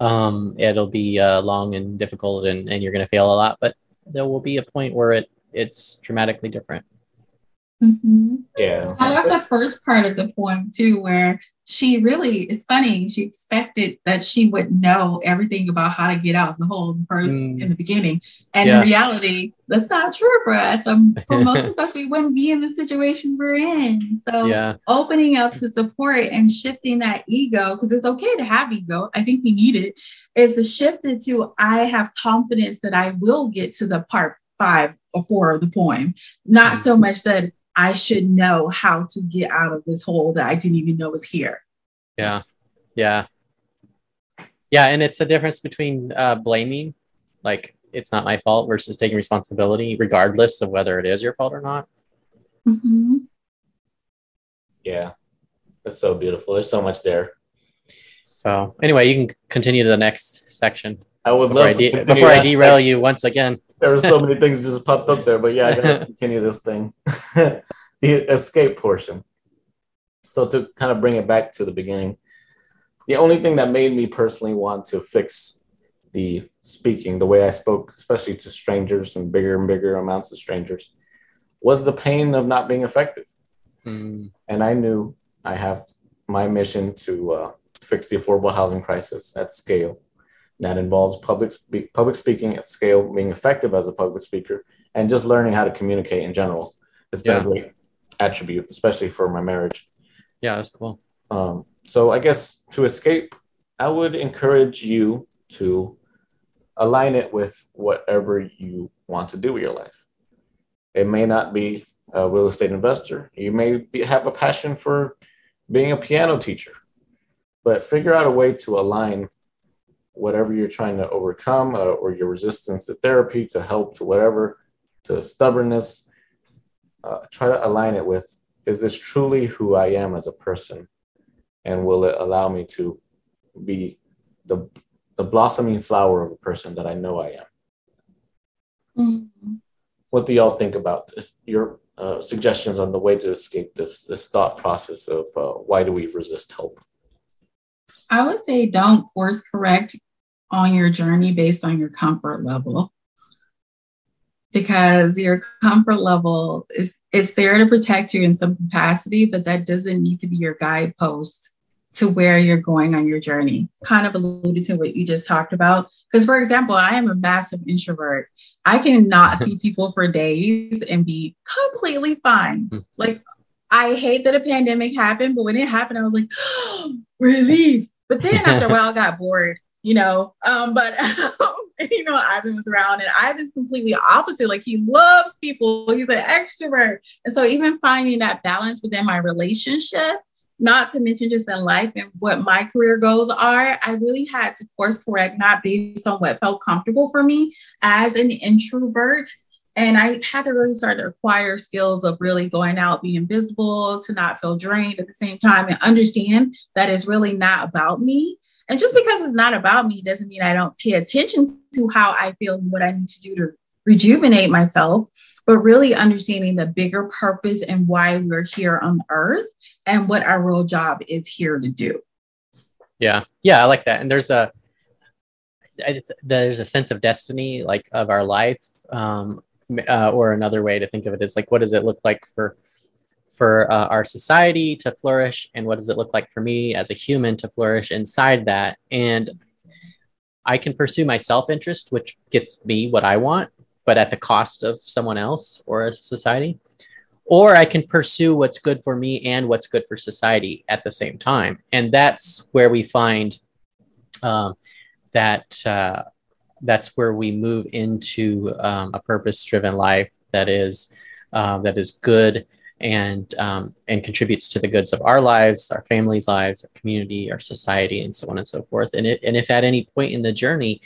um, it'll be uh, long and difficult, and, and you're going to fail a lot, but there will be a point where it it's dramatically different. Mhm. Yeah. I love the first part of the poem too, where she really, it's funny, she expected that she would know everything about how to get out of the hole in, first, Mm. in the beginning. And Yeah. in reality, that's not true for us. Um, for most of us, we wouldn't be in the situations we're in. So Yeah, opening up to support and shifting that ego, because it's okay to have ego. I think we need it, is to shift it to I have confidence that I will get to the part five or four of the poem. Not so much that I should know how to get out of this hole that I didn't even know was here. yeah, yeah, yeah, and it's a difference between uh, blaming, like it's not my fault, versus taking responsibility, regardless of whether it is your fault or not. Mhm. Yeah. That's so beautiful. There's so much there. So anyway, you can continue to the next section I would before love I, to de- before I derail section. you once again. There were so many things just popped up there, but yeah, I gotta continue this thing. the escape portion. So to kind of bring it back to the beginning, the only thing that made me personally want to fix the speaking, the way I spoke, especially to strangers and bigger and bigger amounts of strangers, was the pain of not being effective. Mm, And I knew I have my mission to uh, fix the affordable housing crisis at scale That involves public spe- public speaking at scale, being effective as a public speaker, and just learning how to communicate in general. It's been Yeah. a great attribute, especially for my marriage. Yeah, that's cool. Um, so I guess to escape, I would encourage you to align it with whatever you want to do with your life. It may not be a real estate investor. You may be, have a passion for being a piano teacher, but figure out a way to align whatever you're trying to overcome uh, or your resistance to therapy, to help, to whatever, to stubbornness. Uh, try to align it with is this truly who I am as a person? And will it allow me to be the, the blossoming flower of a person that I know I am? Mhm. What do y'all think about this? Your uh, suggestions on the way to escape this this thought process of uh, why do we resist help? I would say don't force correct on your journey based on your comfort level. Because your comfort level is it's there to protect you in some capacity, but that doesn't need to be your guidepost to where you're going on your journey. Kind of alluded to what you just talked about. Because, for example, I am a massive introvert. I cannot see people for days and be completely fine. Hmm. Like, I hate that a pandemic happened, but when it happened, I was like, relief. But then after a while, I got bored, you know. Um, but you know, Ivan was around, and Ivan's completely opposite. Like he loves people. He's an extrovert, and so even finding that balance within my relationship, not to mention just in life and what my career goals are, I really had to course correct, not based on what felt comfortable for me as an introvert. And I had to really start to acquire skills of really going out, being visible, to not feel drained at the same time, and understand that it's really not about me. And just because it's not about me doesn't mean I don't pay attention to how I feel and what I need to do to rejuvenate myself, but really understanding the bigger purpose and why we're here on earth and what our real job is here to do. Yeah, yeah, I like that. And there's a there's a sense of destiny, like of our life, um, uh, or another way to think of it is like, what does it look like for for uh, our society to flourish, and what does it look like for me as a human to flourish inside that? And I can pursue my self interest, which gets me what I want, but at the cost of someone else or a society. Or I can pursue what's good for me and what's good for society at the same time. And that's where we find um, that uh, that's where we move into um, a purpose-driven life that is uh, that is good and um, and contributes to the goods of our lives, our families' lives, our community, our society, and so on and so forth. And it, and if at any point in the journey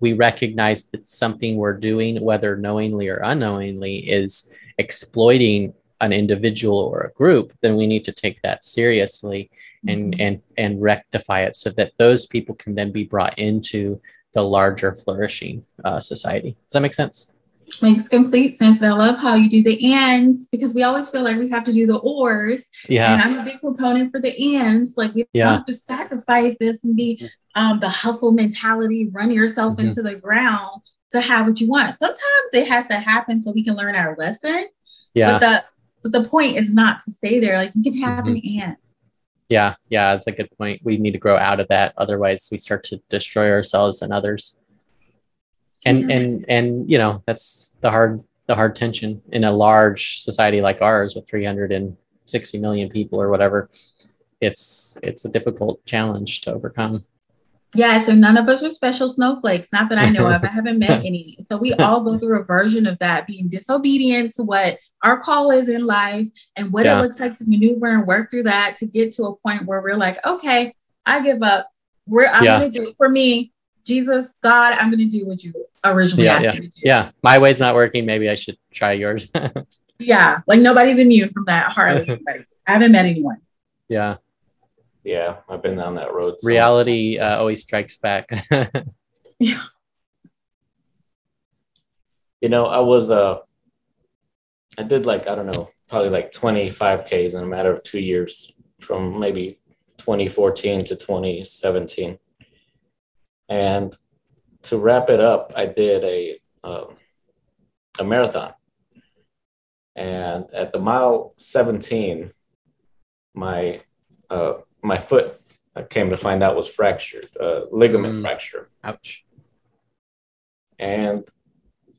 we recognize that something we're doing, whether knowingly or unknowingly, is exploiting an individual or a group, then we need to take that seriously and and and rectify it so that those people can then be brought into the larger flourishing uh, society. Does that make sense? Makes complete sense. And I love how you do the ands because we always feel like we have to do the ors. Yeah. And I'm a big proponent for the ands. Like we Yeah. have to sacrifice this and be um, the hustle mentality, run yourself Mhm. into the ground to have what you want. Sometimes it has to happen so we can learn our lesson. Yeah. But the but the point is not to stay there. Like you can have an ant. Yeah. Yeah. That's a good point. We need to grow out of that. Otherwise, we start to destroy ourselves and others. And and and you know that's the hard the hard tension in a large society like ours with 360 million people or whatever. It's it's a difficult challenge to overcome. Yeah, so none of us are special snowflakes, not that I know of. I haven't met any. So we all go through a version of that, being disobedient to what our call is in life and what Yeah. it looks like to maneuver and work through that to get to a point where we're like, okay, I give up. We're I'm Yeah. gonna do it for me. Jesus, God, I'm gonna do what you originally Yeah, asked me to do. Yeah, my way's not working. Maybe I should try yours. Yeah, like nobody's immune from that. Hardly anybody. I haven't met anyone. yeah, Yeah, I've been down that road. so- reality uh, always strikes back. yeah. You know, I was uh I did like, I don't know, probably like 25 Ks in a matter of two years from maybe 2014 to 2017. And to wrap it up, I did a um, a marathon. And at the mile 17, my uh, my foot I came to find out was fractured, uh, ligament Mm. fracture. Ouch. And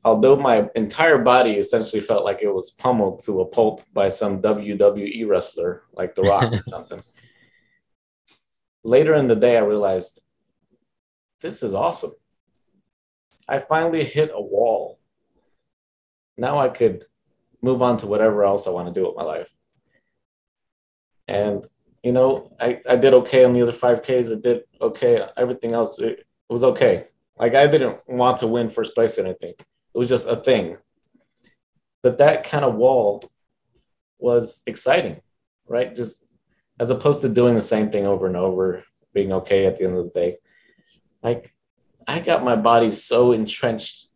although my entire body essentially felt like it was pummeled to a pulp by some WWE wrestler like The Rock or something, later in the day, I realized this is awesome. I finally hit a wall. Now I could move on to whatever else I want to do with my life. And, you know, I, I did okay on the other 5Ks. I did okay. Everything else, it, it was okay. Like I didn't want to win first place or anything. It was just a thing. But that kind of wall was exciting, right? Just as opposed to doing the same thing over and over, being okay at the end of the day. Like I got my body so entrenched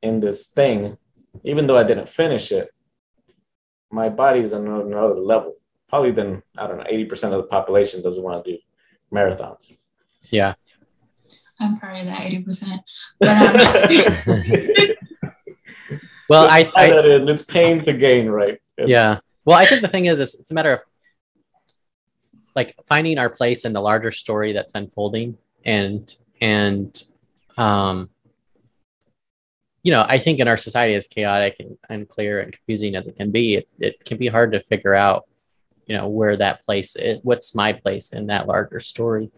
in this thing, even though I didn't finish it, my body's on another level. Probably than I don't know, 80% of the population doesn't want to do marathons. Yeah. I'm part of that 80%. But, um, Well, I, I that in. It's pain to gain, right? yeah. Well, I think the thing is, it's, it's a matter of like finding our place in the larger story that's unfolding, and and um, you know, I think in our society, as chaotic and unclear and confusing as it can be, it, it can be hard to figure out, you know, where that place is, what's my place in that larger story.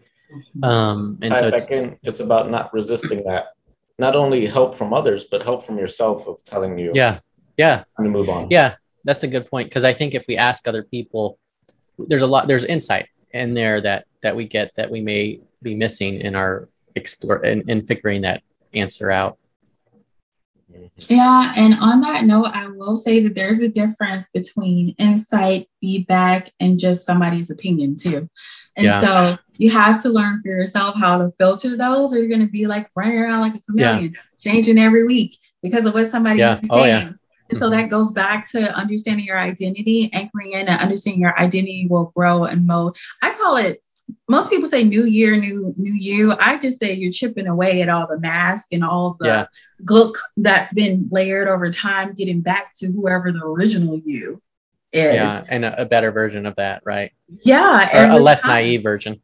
Um, and so it's back in. It's about not resisting that. Not only help from others, but help from yourself of telling you yeah, yeah, to move on. Yeah, that's a good point because I think if we ask other people, there's a lot, there's insight in there that that we get that we may be missing in our explore in, in figuring that answer out. Yeah, and on that note, I will say that there's a difference between insight, feedback, and just somebody's opinion too. And Yeah. so you have to learn for yourself how to filter those, or you're going to be like running around like a chameleon, changing every week because of what somebody Yeah. is Oh, saying. yeah. And so that goes back to understanding your identity, anchoring in and understanding your identity will grow and mold. I call it most people say new year, new new you. I just say you're chipping away at all the mask and all the Yeah. gook that's been layered over time, getting back to whoever the original you is. Yeah, and a, a better version of that, right? Yeah, Or a less time. naive version.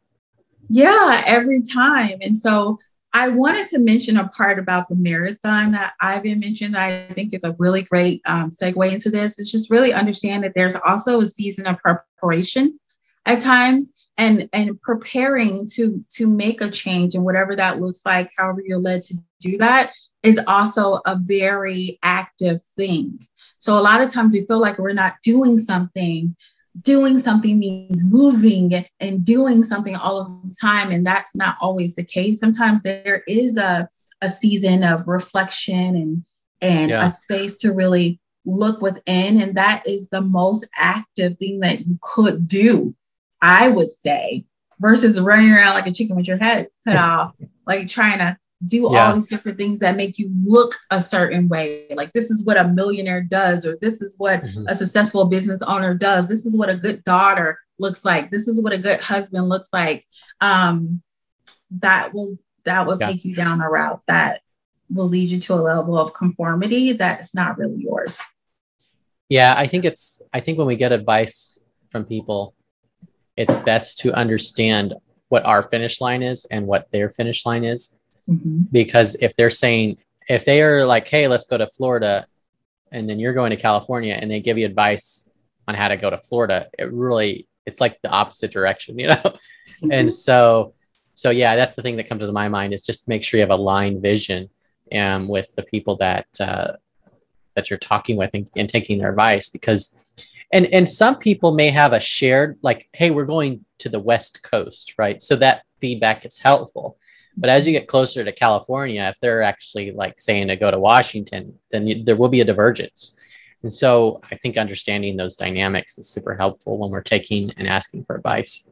Yeah, every time. And so I wanted to mention a part about the marathon that Ivan mentioned that I think is a really great um, segue into this. It's just really understand that there's also a season of preparation at times and and preparing to to make a change and whatever that looks like however you're led to do that is also a very active thing. So a lot of times we feel like we're not doing something. Doing something means moving and doing something all of the time and that's not always the case. Sometimes there is a, a season of reflection and and Yeah. a space to really look within and that is the most active thing that you could do i would say versus running around like a chicken with your head cut off like trying to do Yeah. all these different things that make you look a certain way like this is what a millionaire does or this is what Mhm. a successful business owner does. This is what a good daughter looks like. This is what a good husband looks like. Um, that will that will Yeah. take you down a route that will lead you to a level of conformity that's not really yours. Yeah, I think it's I think when we get advice from people, it's best to understand what our finish line is and what their finish line is. Mhm. because if they're saying if they are like hey let's go to florida and then you're going to california and they give you advice on how to go to florida it really it's like the opposite direction you know and so so yeah that's the thing that comes to my mind is just make sure you have a line vision um, with the people that uh, that you're talking with and, and taking their advice because and and some people may have a shared like hey we're going to the west coast right so that feedback is helpful but as you get closer to California, if they're actually like saying to go to Washington, then you, there will be a divergence. And so I think understanding those dynamics is super helpful when we're taking and asking for advice.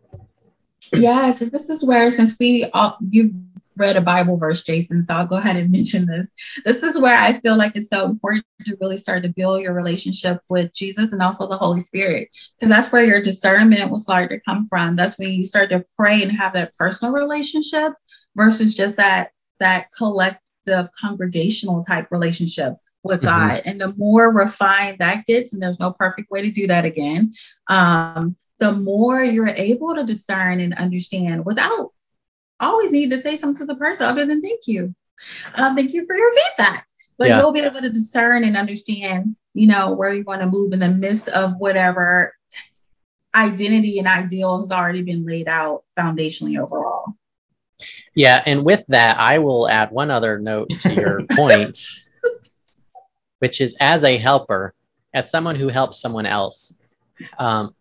Yeah, so this is where since we all you've read a Bible verse, Jason, so I'll go ahead and mention this. This is where I feel like it's so important to really start to build your relationship with Jesus and also the Holy Spirit, because that's where your discernment will start to come from. That's when you start to pray and have that personal relationship versus just that that collective congregational type relationship with Mhm. God. And the more refined that gets, and there's no perfect way to do that again, um, the more you're able to discern and understand without always need to say something to the person other than thank you. Uh, thank you for your feedback. But Yeah. you'll be able to discern and understand, you know, where you want to move in the midst of whatever identity and ideal has already been laid out foundationally overall. Yeah, and with that, I will add one other note to your point, which is as a helper, as someone who helps someone else, um,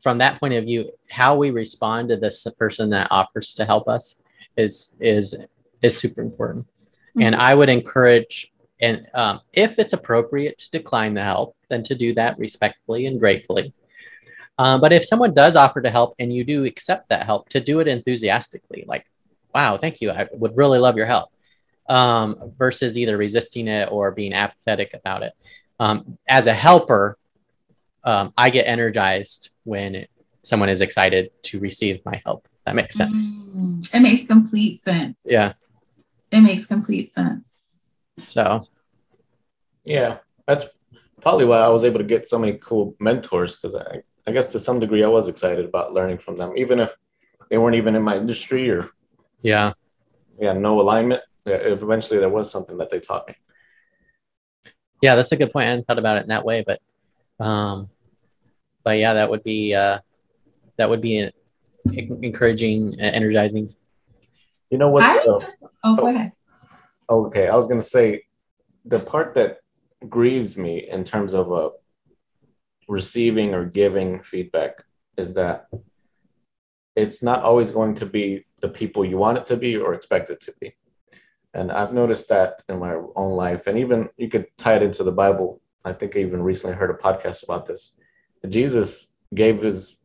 from that point of view, how we respond to this person that offers to help us is is is super important. And I would encourage, and um, if it's appropriate to decline the help, then to do that respectfully and gratefully. Um, but if someone does offer to help and you do accept that help, to do it enthusiastically, like wow, thank you. I would really love your help. Um, versus either resisting it or being apathetic about it. Um, as a helper, um, I get energized when someone is excited to receive my help. That makes sense. Mm, it makes complete sense. Yeah. It makes complete sense. So, Yeah, that's probably why I was able to get so many cool mentors because I, I guess to some degree I was excited about learning from them, even if they weren't even in my industry or yeah. yeah, no alignment. Yeah, Eventually, there was something that they taught me. Yeah, that's a good point. I hadn't thought about it in that way, but, um, but yeah, that would be, uh, that would be encouraging, uh, energizing. You know what's I, the, oh, go ahead. okay? I was gonna say the part that grieves me in terms of uh, receiving or giving feedback is that it's not always going to be the people you want it to be or expect it to be. And I've noticed that in my own life, and even you could tie it into the Bible. I think I even recently heard a podcast about this. Jesus gave his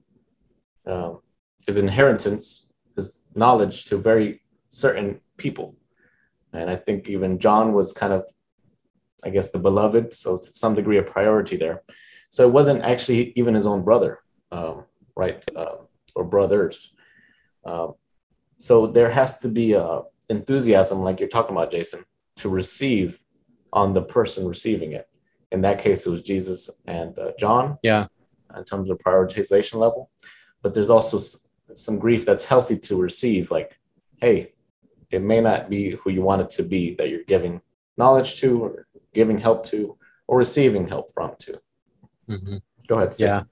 um, his inheritance, his knowledge to very certain people, and I think even John was kind of, I guess, the beloved, so to some degree a priority there. So it wasn't actually even his own brother, um, right, um, or brothers. Um, so there has to be a enthusiasm, like you're talking about, Jason, to receive on the person receiving it. In that case, it was Jesus and uh, John. Yeah. In terms of prioritization level, but there's also s- some grief that's healthy to receive. Like, hey, it may not be who you want it to be that you're giving knowledge to, or giving help to, or receiving help from. To Mhm. go ahead. Stacy. Yeah.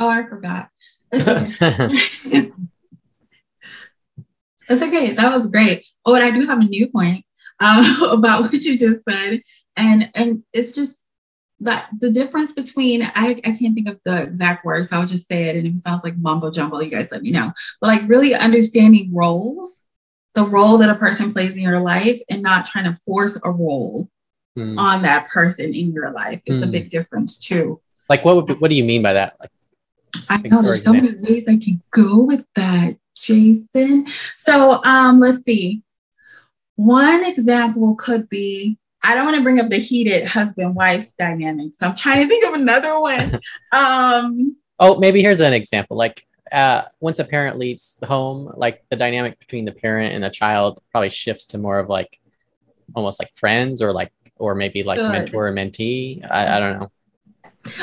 Oh, I forgot. That's okay. That was great. Oh, and I do have a new point um, about what you just said, and and it's just that the difference between I, I can't think of the exact words, so I'll just say it, and if it sounds like mumbo jumbo, you guys let me know. But like really understanding roles, the role that a person plays in your life, and not trying to force a role Hmm. on that person in your life. It's a Hmm. big difference too. like, what would what do you mean by that? Like, I know there's so many ways I could go with that, Jason. So um, let's see. One example could be I don't want to bring up the heated husband-wife dynamic. So I'm trying to think of another one. um, oh, maybe here's an example. Like, uh, once a parent leaves the home, like the dynamic between the parent and the child probably shifts to more of like almost like friends or like or maybe like Good. mentor and mentee. I, I don't know.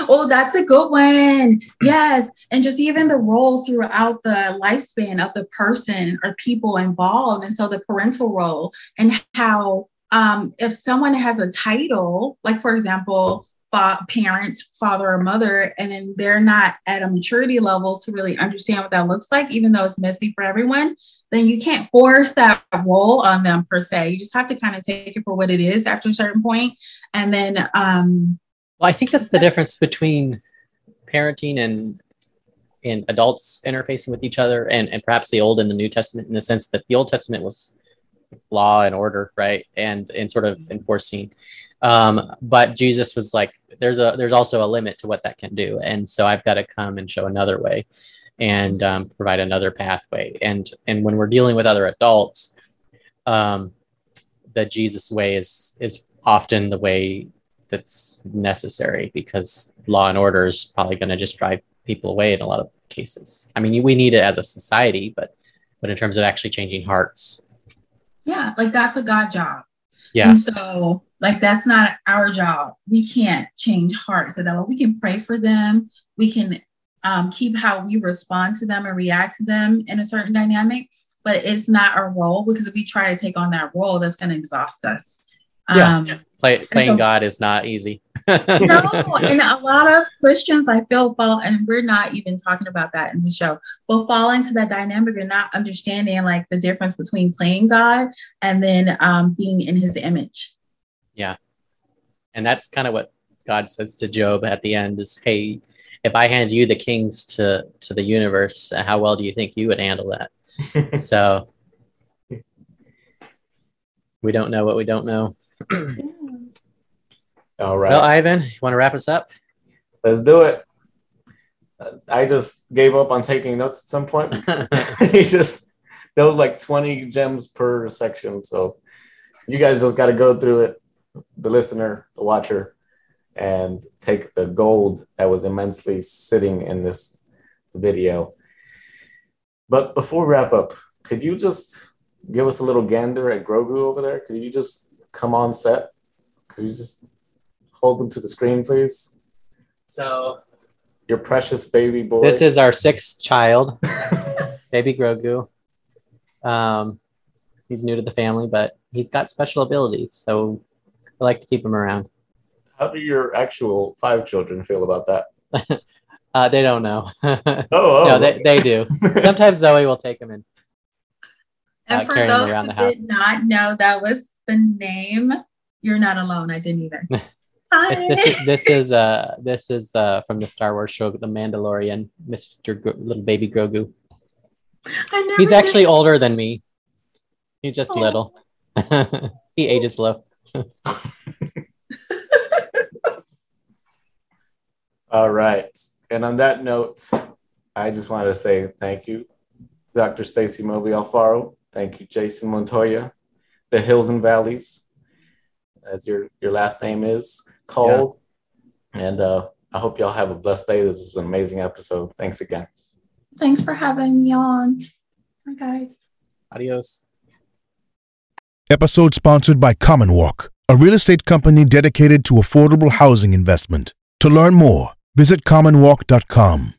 oh, that's a good one. Yes. And just even the roles throughout the lifespan of the person or people involved. And so the parental role and how um, if someone has a title, like for example, fa- parent, father, or mother, and then they're not at a maturity level to really understand what that looks like, even though it's messy for everyone, then you can't force that role on them per se. You just have to kind of take it for what it is after a certain point, and then um, Well, I think that's the difference between parenting and and adults interfacing with each other and, and perhaps the old and the new testament in the sense that the old testament was law and order right? And and sort of enforcing. Um but jesus was like there's a there's also a limit to what that can do. And so i've got to come and show another way and um, provide another pathway. And and when we're dealing with other adults um the jesus way is is often the way that's necessary because law and order is probably going to just drive people away in a lot of cases. I mean, we need it as a society, but but in terms of actually changing hearts, yeah, like that's a God job. yeah, And so, like, that's not our job. We can't change hearts at all. We can pray for them. We can um, keep how we respond to them and react to them in a certain dynamic, but it's not our role because if we try to take on that role, that's going to exhaust us. Yeah. Um, Play, playing so- God is not easy. no, and a lot of Christians, I feel, fall, and we're not even talking about that in the show, will fall into that dynamic and not understanding like the difference between playing God and then um, being in His image. Yeah, and that's kind of what God says to Job at the end is, "Hey, if I hand you the kings to to the universe, how well do you think you would handle that?" so we don't know what we don't know. All right. Well, Ivan, you want to wrap us up? Let's do it. I just gave up on taking notes at some point. he just there was like 20 gems per section. So you guys just got to go through it, the listener, the watcher, and take the gold that was immensely sitting in this video. But before we wrap up, could you just give us a little gander at Grogu over there? Could you just come on set? Could you just hold them to the screen, please? So Your precious baby boy. this is our sixth child, baby Grogu. Um, he's new to the family, but he's got special abilities, so I like to keep him around. How do your actual five children feel about that? Uh, they don't know. Oh, oh. no, they, they do. Sometimes Zoe will take him in. And uh, for those who did not know that was the name, you're not alone. I didn't either. Hi. This is this is uh this is uh from the Star Wars show The Mandalorian, Mr. Gro- little baby Grogu. I never He's knew. actually older than me. He's just Oh. little. he ages slow. All right. And on that note, I just wanted to say thank you, Dr. Stacy Moby Alfaro. Thank you, Jason Montoya, the Hills and Valleys, as your, your last name is called. And uh, I hope y'all have a blessed day. This was an amazing episode. Thanks again. Thanks for having me on. Hi, guys. Adios. Episode sponsored by Commonwalk, a real estate company dedicated to affordable housing investment. To learn more, visit commonwalk.com.